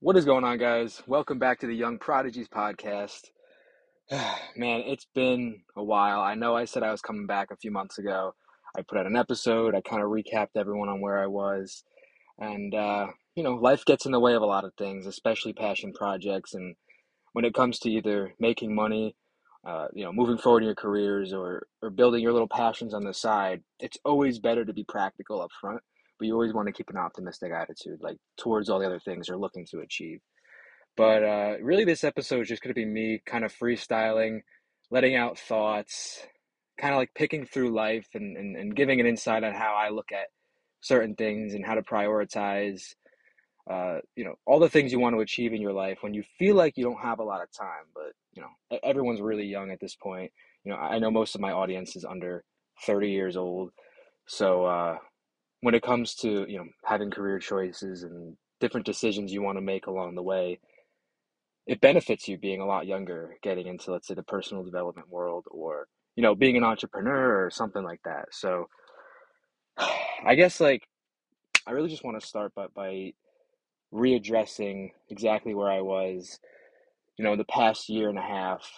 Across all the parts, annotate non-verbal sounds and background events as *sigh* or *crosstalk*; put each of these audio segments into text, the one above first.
What is going on, guys? Welcome back to the Young Prodigies podcast. *sighs* Man, it's been a while. I know I said I was coming back a few months ago. I put out an episode, I kind of recapped everyone on where I was. And, uh, you know, life gets in the way of a lot of things, especially passion projects. And when it comes to either making money, uh, you know, moving forward in your careers or, or building your little passions on the side, it's always better to be practical up front but you always want to keep an optimistic attitude, like towards all the other things you're looking to achieve. But uh, really, this episode is just going to be me kind of freestyling, letting out thoughts, kind of like picking through life and, and, and giving an insight on how I look at certain things and how to prioritize, uh, you know, all the things you want to achieve in your life when you feel like you don't have a lot of time. But, you know, everyone's really young at this point. You know, I know most of my audience is under 30 years old. So, uh, when it comes to you know having career choices and different decisions you want to make along the way it benefits you being a lot younger getting into let's say the personal development world or you know being an entrepreneur or something like that. So *sighs* i guess like i really just want to start by, by readdressing exactly where i was you know in the past year and a half.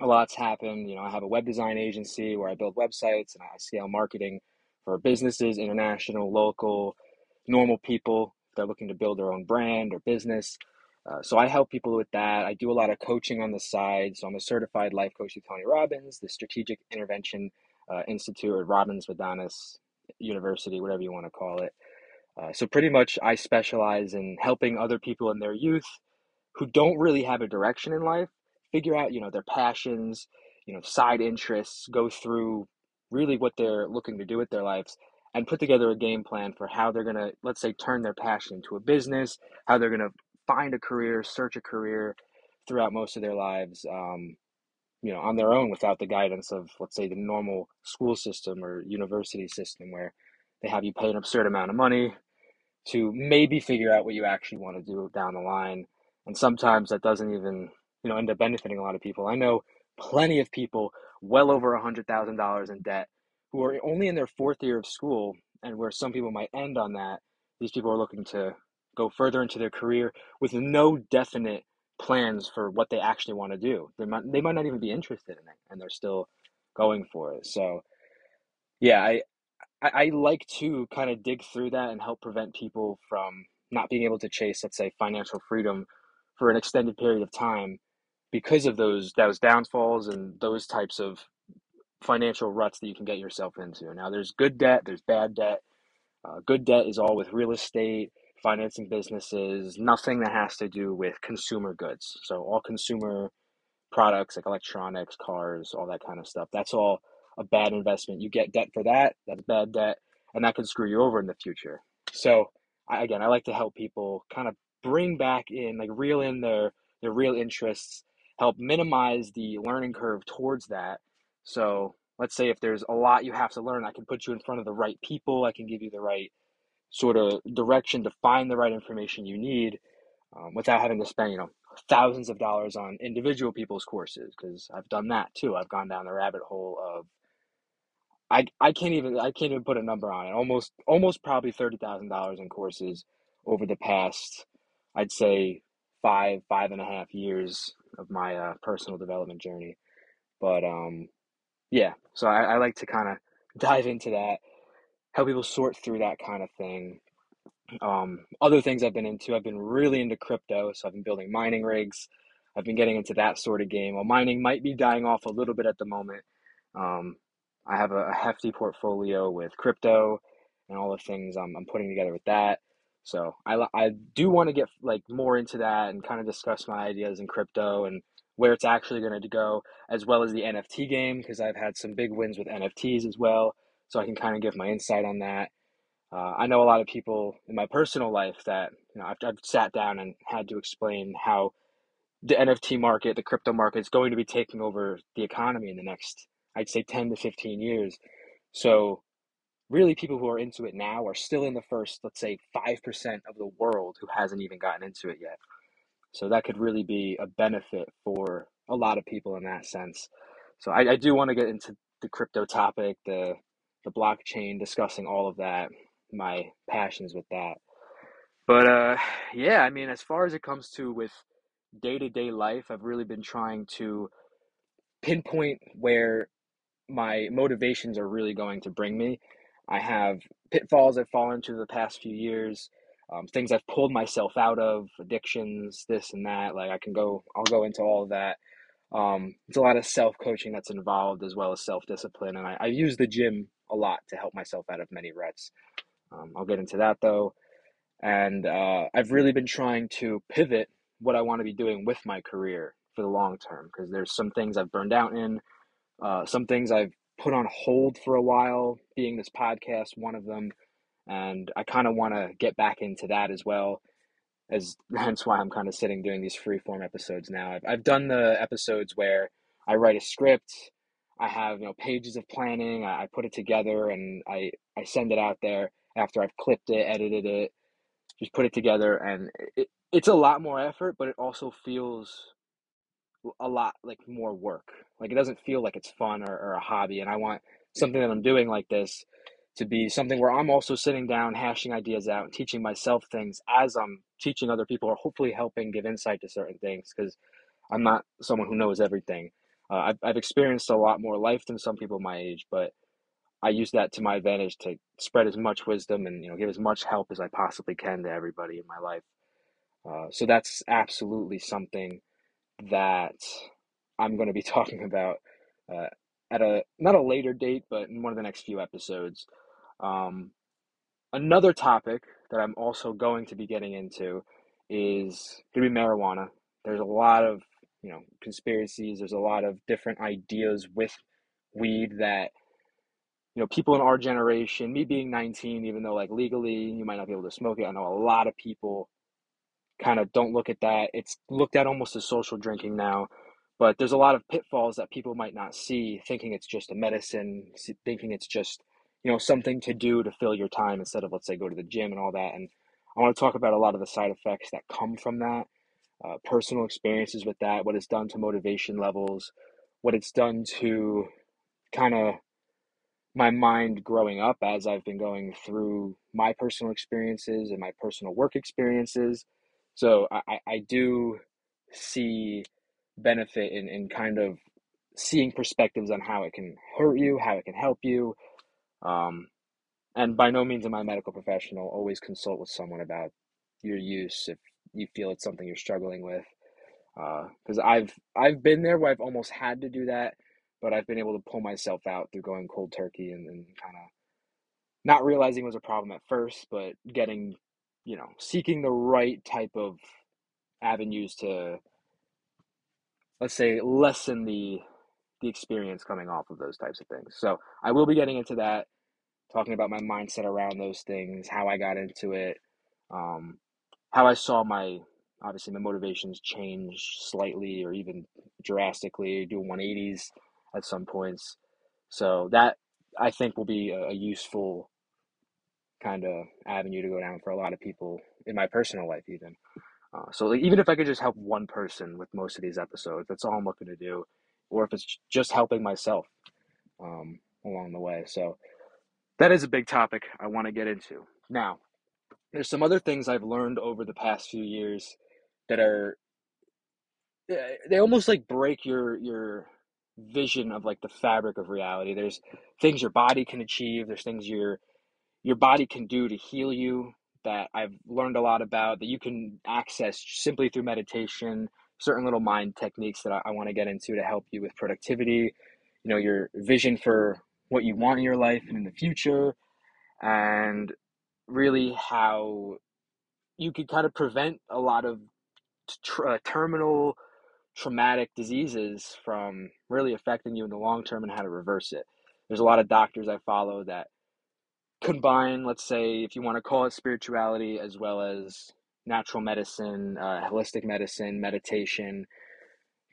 A lot's happened you know i have a web design agency where i build websites and i scale marketing for businesses, international, local, normal people that are looking to build their own brand or business. Uh, so I help people with that. I do a lot of coaching on the side. So I'm a certified life coach with Tony Robbins, the Strategic Intervention uh, Institute, or Robbins Madanes University, whatever you want to call it. Uh, so pretty much, I specialize in helping other people in their youth who don't really have a direction in life figure out, you know, their passions, you know, side interests, go through really what they're looking to do with their lives and put together a game plan for how they're going to let's say turn their passion into a business how they're going to find a career search a career throughout most of their lives um, you know on their own without the guidance of let's say the normal school system or university system where they have you pay an absurd amount of money to maybe figure out what you actually want to do down the line. And sometimes that doesn't even you know end up benefiting a lot of people. I know plenty of people well over a $100,000 in debt who are only in their fourth year of school and where some people might end on that. These people are looking to go further into their career with no definite plans for what they actually want to do. They might, they might not even be interested in it and they're still going for it. So, yeah, I, I, I like to kind of dig through that and help prevent people from not being able to chase, let's say, financial freedom for an extended period of time because of those those downfalls and those types of financial ruts that you can get yourself into. Now, there's good debt, there's bad debt. Uh, good debt is all with real estate, financing businesses, nothing that has to do with consumer goods. So, all consumer products like electronics, cars, all that kind of stuff. That's all a bad investment. You get debt for that, that's bad debt, and that can screw you over in the future. So, I, again, I like to help people kind of bring back in, like reel in their their real interests help minimize the learning curve towards that. So let's say if there's a lot you have to learn, I can put you in front of the right people. I can give you the right sort of direction to find the right information you need um, without having to spend, you know, thousands of dollars on individual people's courses because I've done that too. I've gone down the rabbit hole of I, I can't even I can't even put a number on it. Almost almost probably thirty thousand dollars in courses over the past I'd say five five and a half years of my uh, personal development journey. But um, yeah, so I, I like to kind of dive into that, help people sort through that kind of thing. Um, other things I've been into, I've been really into crypto, so I've been building mining rigs. I've been getting into that sort of game. While mining might be dying off a little bit at the moment, um, I have a, a hefty portfolio with crypto and all the things I'm, I'm putting together with that. So I, I do want to get like more into that and kind of discuss my ideas in crypto and where it's actually going to go, as well as the NFT game because I've had some big wins with NFTs as well. So I can kind of give my insight on that. Uh, I know a lot of people in my personal life that you know I've, I've sat down and had to explain how the NFT market, the crypto market, is going to be taking over the economy in the next, I'd say, ten to fifteen years. So really people who are into it now are still in the first, let's say, 5% of the world who hasn't even gotten into it yet. So that could really be a benefit for a lot of people in that sense. So I, I do want to get into the crypto topic, the the blockchain, discussing all of that, my passions with that. But uh, *sighs* yeah, I mean, as far as it comes to with day to day life, I've really been trying to pinpoint where my motivations are really going to bring me. I have pitfalls I've fallen into the past few years, um, things I've pulled myself out of, addictions, this and that. Like I can go, I'll go into all of that. Um, it's a lot of self coaching that's involved as well as self discipline, and I, I use the gym a lot to help myself out of many ruts. Um, I'll get into that though, and uh, I've really been trying to pivot what I want to be doing with my career for the long term because there's some things I've burned out in, uh, some things I've put on hold for a while, being this podcast one of them, and I kind of want to get back into that as well. As *laughs* hence why I'm kind of sitting doing these free form episodes now. I've I've done the episodes where I write a script, I have you know pages of planning, I, I put it together, and I I send it out there after I've clipped it, edited it, just put it together, and it, it's a lot more effort, but it also feels a lot like more work. Like it doesn't feel like it's fun or, or a hobby. And I want something that I'm doing like this to be something where I'm also sitting down, hashing ideas out, and teaching myself things as I'm teaching other people, or hopefully helping give insight to certain things. Because I'm not someone who knows everything. Uh, I've I've experienced a lot more life than some people my age, but I use that to my advantage to spread as much wisdom and you know give as much help as I possibly can to everybody in my life. Uh, so that's absolutely something that I'm going to be *laughs* talking about uh, at a not a later date, but in one of the next few episodes. Um, another topic that I'm also going to be getting into is going to be marijuana. There's a lot of you know conspiracies. There's a lot of different ideas with weed that you know people in our generation, me being 19, even though like legally you might not be able to smoke it, I know a lot of people kind of don't look at that. It's looked at almost as social drinking now, but there's a lot of pitfalls that people might not see, thinking it's just a medicine, thinking it's just you know something to do to fill your time instead of let's say go to the gym and all that. And I want to talk about a lot of the side effects that come from that, uh, personal experiences with that, what it's done to motivation levels, what it's done to kind of my mind growing up as I've been going through my personal experiences and my personal work experiences. So I, I do see benefit in, in kind of seeing perspectives on how it can hurt you, how it can help you. Um, and by no means am I a medical professional. Always consult with someone about your use if you feel it's something you're struggling with. Because uh, I've I've been there where I've almost had to do that, but I've been able to pull myself out through going cold turkey and, and kind of not realizing it was a problem at first, but getting, you know, seeking the right type of avenues to, let's say, lessen the the experience coming off of those types of things. So I will be getting into that, talking about my mindset around those things, how I got into it, um, how I saw my obviously my motivations change slightly or even drastically, do 180s at some points. So that I think will be a, a useful kind of avenue to go down for a lot of people in my personal life, even. Uh, so like, even if I could just help one person with most of these episodes, that's all I'm looking to do, or if it's just helping myself um, along the way. So that is a big topic I want to get into. Now, there's some other things I've learned over the past few years that are they almost like break your your vision of like the fabric of reality. There's things your body can achieve. There's things your your body can do to heal you that I've learned a lot about that you can access simply through meditation. Certain little mind techniques that I, I want to get into to help you with productivity. You know your vision for what you want in your life and in the future, and really how you could kind of prevent a lot of uh, terminal traumatic diseases from really affecting you in the long term and how to reverse it. There's a lot of doctors I follow that combine, let's say, if you want to call it spirituality, as well as natural medicine, uh, holistic medicine, meditation,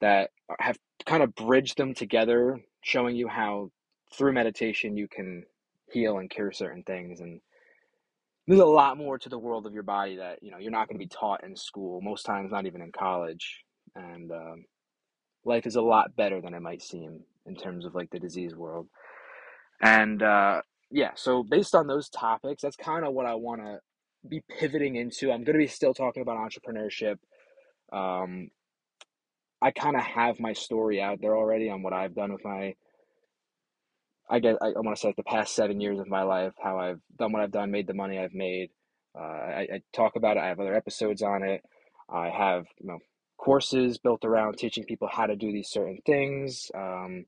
that have kind of bridged them together, showing you how through meditation you can heal and cure certain things. And there's a lot more to the world of your body that you know you're not going to be taught in school. Most times, not even in college and um, life is a lot better than it might seem in terms of like the disease world. And uh, yeah, so based on those topics, that's kind of what I want to be pivoting into. I'm going to be still talking about entrepreneurship. Um, I kind of have my story out there already on what I've done with my. I guess I, I want to say like the past seven years of my life, how I've done what I've done, made the money I've made. Uh, I, I talk about it. I have other episodes on it. I have you know courses built around teaching people how to do these certain things. Um,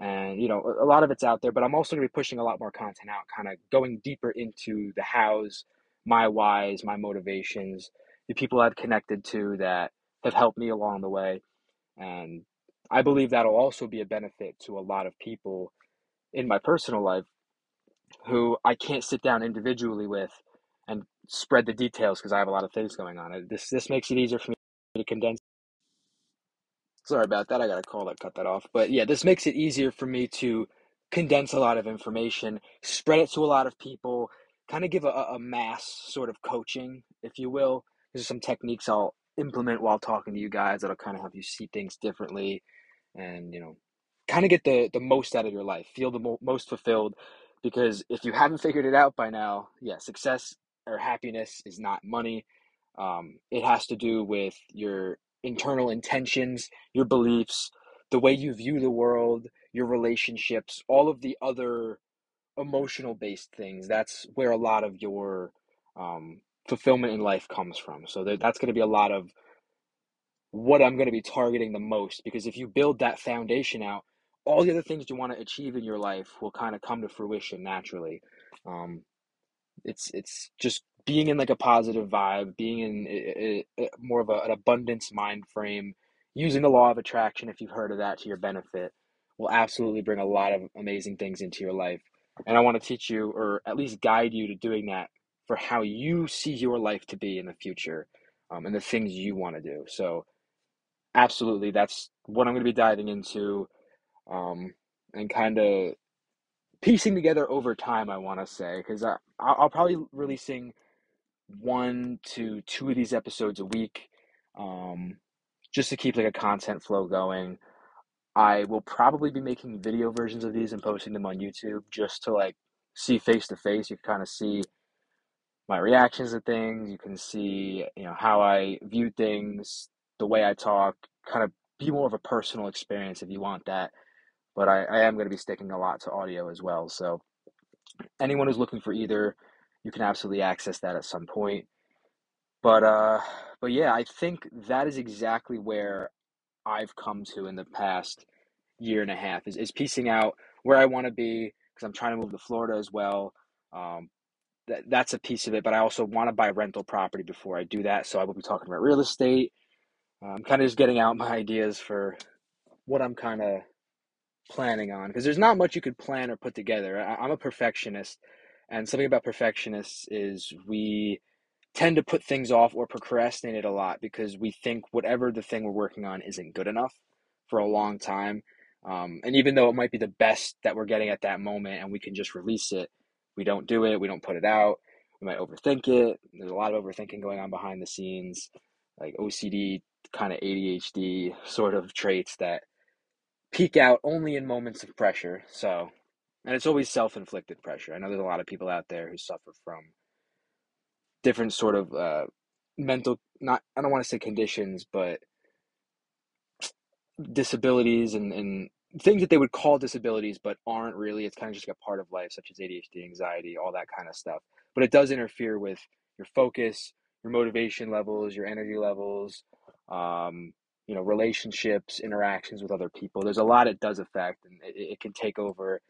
and you know a lot of it's out there but i'm also going to be pushing a lot more content out kind of going deeper into the hows my whys my motivations the people i've connected to that have helped me along the way. And i believe that'll also be a benefit to a lot of people in my personal life who i can't sit down individually with and spread the details because i have a lot of things going on. This this makes it easier for me to condense Sorry about that. I got a call that cut that off. But yeah, this makes it easier for me to condense a lot of information, spread it to a lot of people, kind of give a, a mass sort of coaching, if you will. There's some techniques I'll implement while talking to you guys that'll kind of help you see things differently and, you know, kind of get the, the most out of your life, feel the mo- most fulfilled. Because if you haven't figured it out by now, yeah, success or happiness is not money. Um, it has to do with your internal intentions, your beliefs, the way you view the world, your relationships, all of the other emotional based things. That's where a lot of your um, fulfillment in life comes from. So that's going to be a lot of what I'm going to be targeting the most because if you build that foundation out, all the other things you want to achieve in your life will kind of come to fruition naturally. Um, it's it's just being in like a positive vibe, being in a, a, more of a, an abundance mind frame, using the law of attraction, if you've heard of that, to your benefit, will absolutely bring a lot of amazing things into your life. And I want to teach you, or at least guide you to doing that for how you see your life to be in the future um, and the things you want to do. So, absolutely, that's what I'm going to be diving into um, and kind of piecing together over time, I want to say, because I'll probably releasing one to two of these episodes a week, um, just to keep like a content flow going. I will probably be making video versions of these and posting them on YouTube just to like see face to face. You can kind of see my reactions to things. You can see, you know, how I view things, the way I talk, kind of be more of a personal experience if you want that. But I, I am going to be sticking a lot to audio as well. So anyone who's looking for either, you can absolutely access that at some point. But uh, but yeah, I think that is exactly where I've come to in the past year and a half is, is piecing out where I want to be because I'm trying to move to Florida as well. Um, that, that's a piece of it, but I also want to buy rental property before I do that. So I will be talking about real estate. I'm kind of just getting out *laughs* my ideas for what I'm kind of planning on because there's not much you could plan or put together. I, I'm a perfectionist, and something about perfectionists is we tend to put things off or procrastinate it a lot because we think whatever the thing we're working on isn't good enough for a long time. Um, and even though it might be the best that we're getting at that moment and we can just release it, we don't do it, we don't put it out, we might overthink it. There's a lot of overthinking going on behind the scenes, like OCD, kind of ADHD sort of traits that peek out only in moments of pressure. So, and it's always self inflicted pressure. I know there's a lot of people out there who suffer from different sort of uh, mental not I don't want to say conditions, but disabilities and, and things that they would call disabilities but aren't really. It's kind of just a part of life, such as ADHD, anxiety, all that kind of stuff. But it does interfere with your focus, your motivation levels, your energy levels, um, you know, relationships, interactions with other people. There's a lot it does affect, and it, it can take over,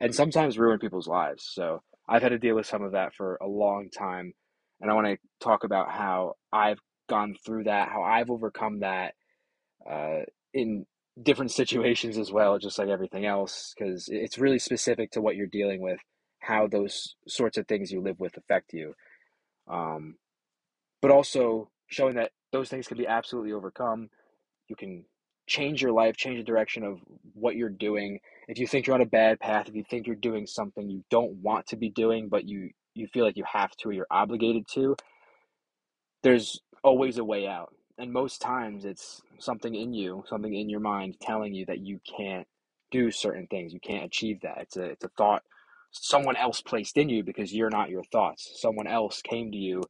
and sometimes ruin people's lives. So I've had to deal with some of that for a long time and I want to talk about how I've gone through that, how I've overcome that uh, in different situations as well, just like everything else, because it's really specific to what you're dealing with, how those sorts of things you live with affect you. Um, but also showing that those things can be absolutely overcome. You can change your life, change the direction of what you're doing. If you think you're on a bad path, if you think you're doing something you don't want to be doing, but you you feel like you have to or you're obligated to, there's always a way out. And most times it's something in you, something in your mind telling you that you can't do certain things. You can't achieve that. It's a it's a thought someone else placed in you because you're not your thoughts. Someone else came to you,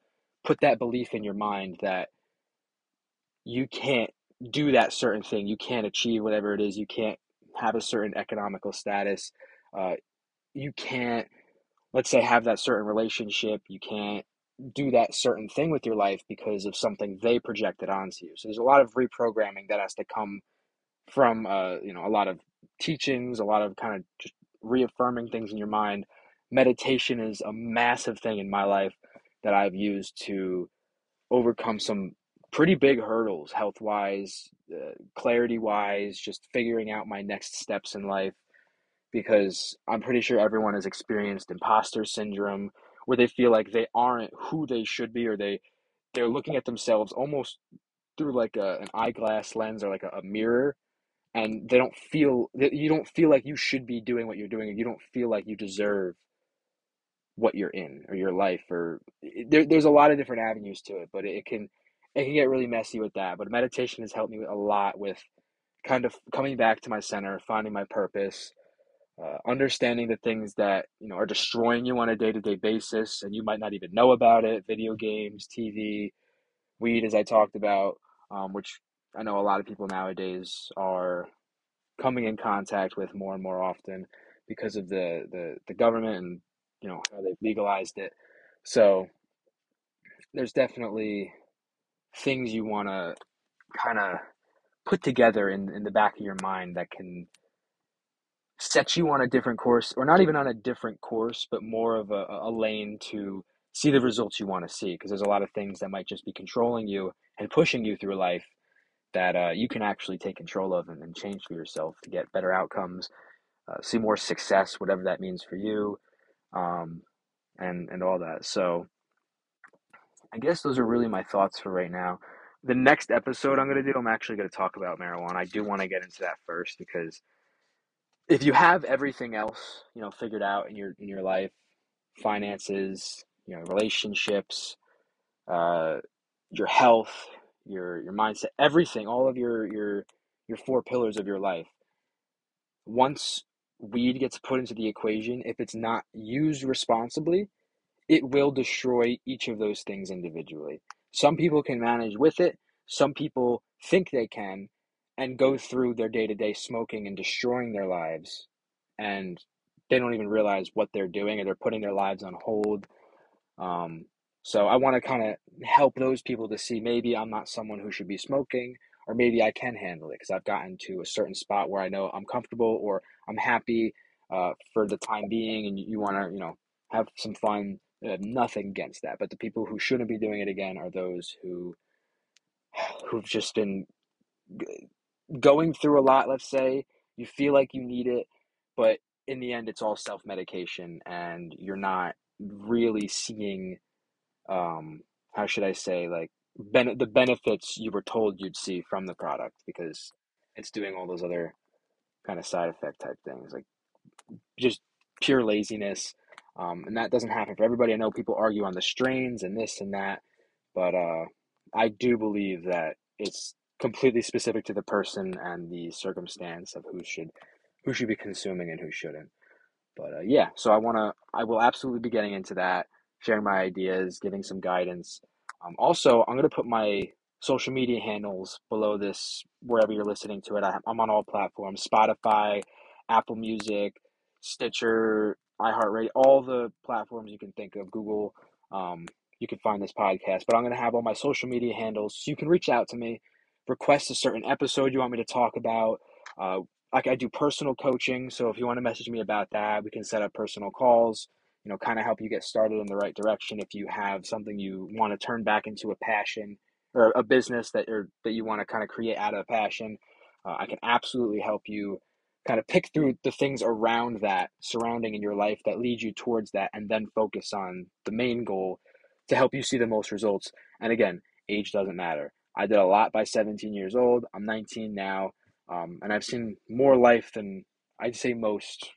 put that belief in your mind that you can't do that certain thing, you can't achieve whatever it is, you can't have a certain economical status, uh, you can't, let's say, have that certain relationship, you can't do that certain thing with your life because of something they projected onto you. So there's a lot of reprogramming that has to come from, uh, you know, a lot of teachings, a lot of kind of just reaffirming things in your mind. Meditation is a massive thing in my life that I've used to overcome some pretty big hurdles health wise, clarity wise, just figuring out my next steps in life. Because I'm pretty sure everyone has experienced imposter syndrome where they feel like they aren't who they should be or they they're looking at themselves almost through like a, an eyeglass lens or like a, a mirror and they don't feel you don't feel like you should be doing what you're doing and you don't feel like you deserve what you're in or your life or there, there's a lot of different avenues to it but it can it can get really messy with that but meditation has helped me a lot with kind of coming back to my center finding my purpose uh, understanding the things that you know are destroying you on a day-to-day basis and you might not even know about it video games tv weed as i talked about um, which I know a lot of people nowadays are coming in contact with more and more often because of the, the, the government and you know how they've legalized it. So there's definitely things you want to kind of put together in, in the back of your mind that can set you on a different course or not even on a different course but more of a, a lane to see the results you want to see because there's a lot of things that might just be controlling you and pushing you through life that uh, you can actually take control of and, and, change for yourself to get better outcomes, uh, see more success, whatever that means for you, um, and and all that. So, I guess those are really my thoughts for right now. The next episode I'm going to do, I'm actually going to talk about marijuana. I do want to get into that first because if you have everything else, you know, figured out in your in your life, finances, you know, relationships, uh, your health, your your mindset, everything, all of your your your four pillars of your life. Once weed gets put into the equation, if it's not used responsibly, it will destroy each of those things individually. Some people can manage with it, some people think they can and go through their day-to-day smoking and destroying their lives and they don't even realize what they're doing or they're putting their lives on hold um, so I want to kind of help those people to see maybe I'm not someone who should be smoking, or maybe I can handle it because I've gotten to a certain spot where I know I'm comfortable or I'm happy uh, for the time being, and you, you want to, you know, have some fun. Nothing against that, but the people who shouldn't be doing it again are those who *sighs* who've just been going through a lot. Let's say you feel like you need it, but in the end, it's all self medication, and you're not really seeing um, how should I say, like ben- the benefits you were told you'd see from the product because it's doing all those other kind of side effect type things, like just pure laziness. Um, and that doesn't happen for everybody. I know people argue on the strains and this and that, but uh, I do believe that it's completely specific to the person and the circumstance of who should who should be consuming and who shouldn't. But uh, yeah, so I want to I will absolutely be getting into that sharing my ideas, giving some guidance. Um, also, I'm to put my social media handles below this wherever you're listening to it. I, am on all platforms Spotify, Apple Music, Stitcher, iHeartRadio, all the platforms you can think of, Google. Um, you can find this podcast, but I'm going to have all my social media handles so you can reach out to me, request a certain episode you want me to talk about. Uh, like I do personal coaching, so if you want to message me about that, we can set up personal calls you know, kind of help you get started in the right direction if you have something you want to turn back into a passion or a business that or that you want to kind of create out of a passion. Uh, I can absolutely help you kind of pick through the things around that surrounding in your life that lead you towards that and then focus on the main goal to help you see the most results. And again, age doesn't matter. I did a lot by 17 years old. I'm 19 now. Um, and I've seen more life than I'd say most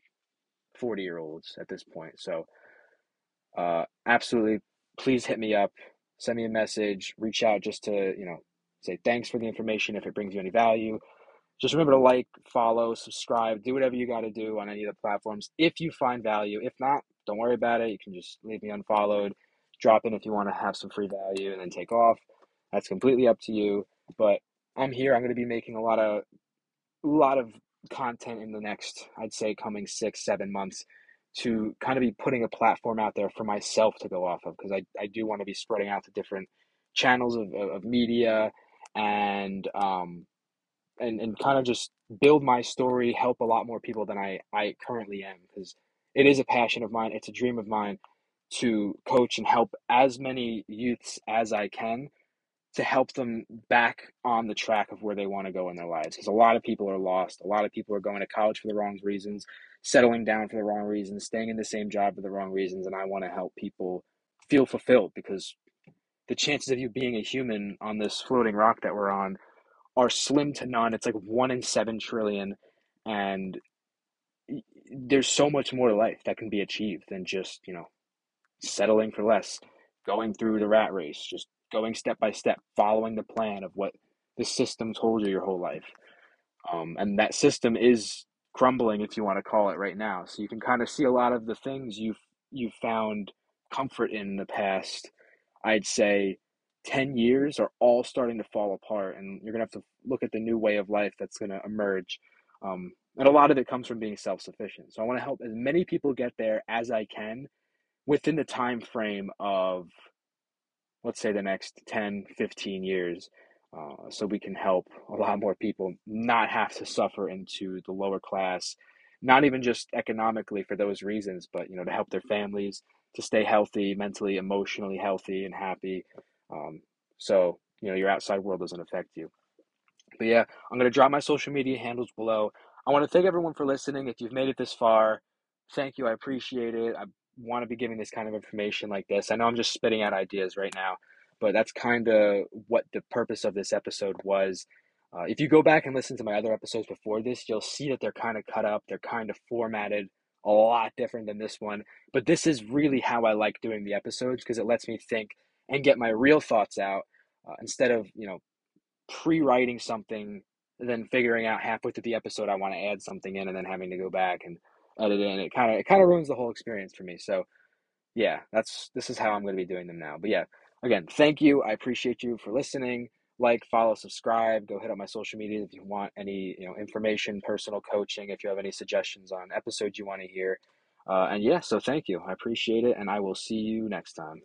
40 year olds at this point. So uh, absolutely, please hit me up, send me a message, reach out just to, you know, say thanks for the information if it brings you any value. Just remember to like, follow, subscribe, do whatever you got to do on any of the platforms if you find value. If not, don't worry about it. You can just leave me unfollowed, drop in if you want to have some free value, and then take off. That's completely up to you. But I'm here. I'm going to be making a lot of a lot of content in the next, I'd say, coming six, seven months to kind of be putting a platform out there for myself to go off of because I, I do want to be spreading out to different channels of, of media and um and, and kind of just build my story, help a lot more people than I, I currently am because it is a passion of mine. It's a dream of mine to coach and help as many youths as I can to help them back on the track of where they want to go in their lives. Because a lot of people are lost. A lot of people are going to college for the wrong reasons, settling down for the wrong reasons, staying in the same job for the wrong reasons. And I want to help people feel fulfilled because the chances of you being a human on this floating rock that we're on are slim to none. It's like one in seven trillion. And there's so much more to life that can be achieved than just, you know, settling for less, going through the rat race, just going step by step, following the plan of what the system told you your whole life. Um, and that system is crumbling, if you want to call it right now. So you can kind of see a lot of the things you've you've found comfort in the past. I'd say 10 years are all starting to fall apart and you're going to have to look at the new way of life that's going to emerge um, and a lot of it comes from being self-sufficient. So i want to help as many people get there as i can within the time frame of let's say the next 10 15 years uh, so we can help a lot more people not have to suffer into the lower class not even just economically for those reasons but you know to help their families to stay healthy mentally emotionally healthy and happy um, so you know your outside world doesn't affect you but yeah i'm going to drop my social media handles below i want to thank everyone for listening if you've made it this far thank you i appreciate it i want to be giving this kind of information like this. I know I'm just spitting out ideas right now, but that's kind of what the purpose of this episode was. Uh, if you go back and listen to my other episodes before this, you'll see that they're kind of cut up, they're kind of formatted a lot different than this one. But this is really how I like doing the episodes because it lets me think and get my real thoughts out uh, instead of, you know, pre writing something, then figuring out halfway through the episode I want to add something in and then having to go back and edit in. It kind of it kind of ruins the whole experience for me. So yeah, that's this is how I'm going to be doing them now. But yeah, again, thank you. I appreciate you for listening. Like, follow, subscribe. Go hit up my social media if you want any you know information, personal coaching. If you have any suggestions on episodes you want to hear. Uh, and yeah, so thank you. I appreciate it, and I will see you next time.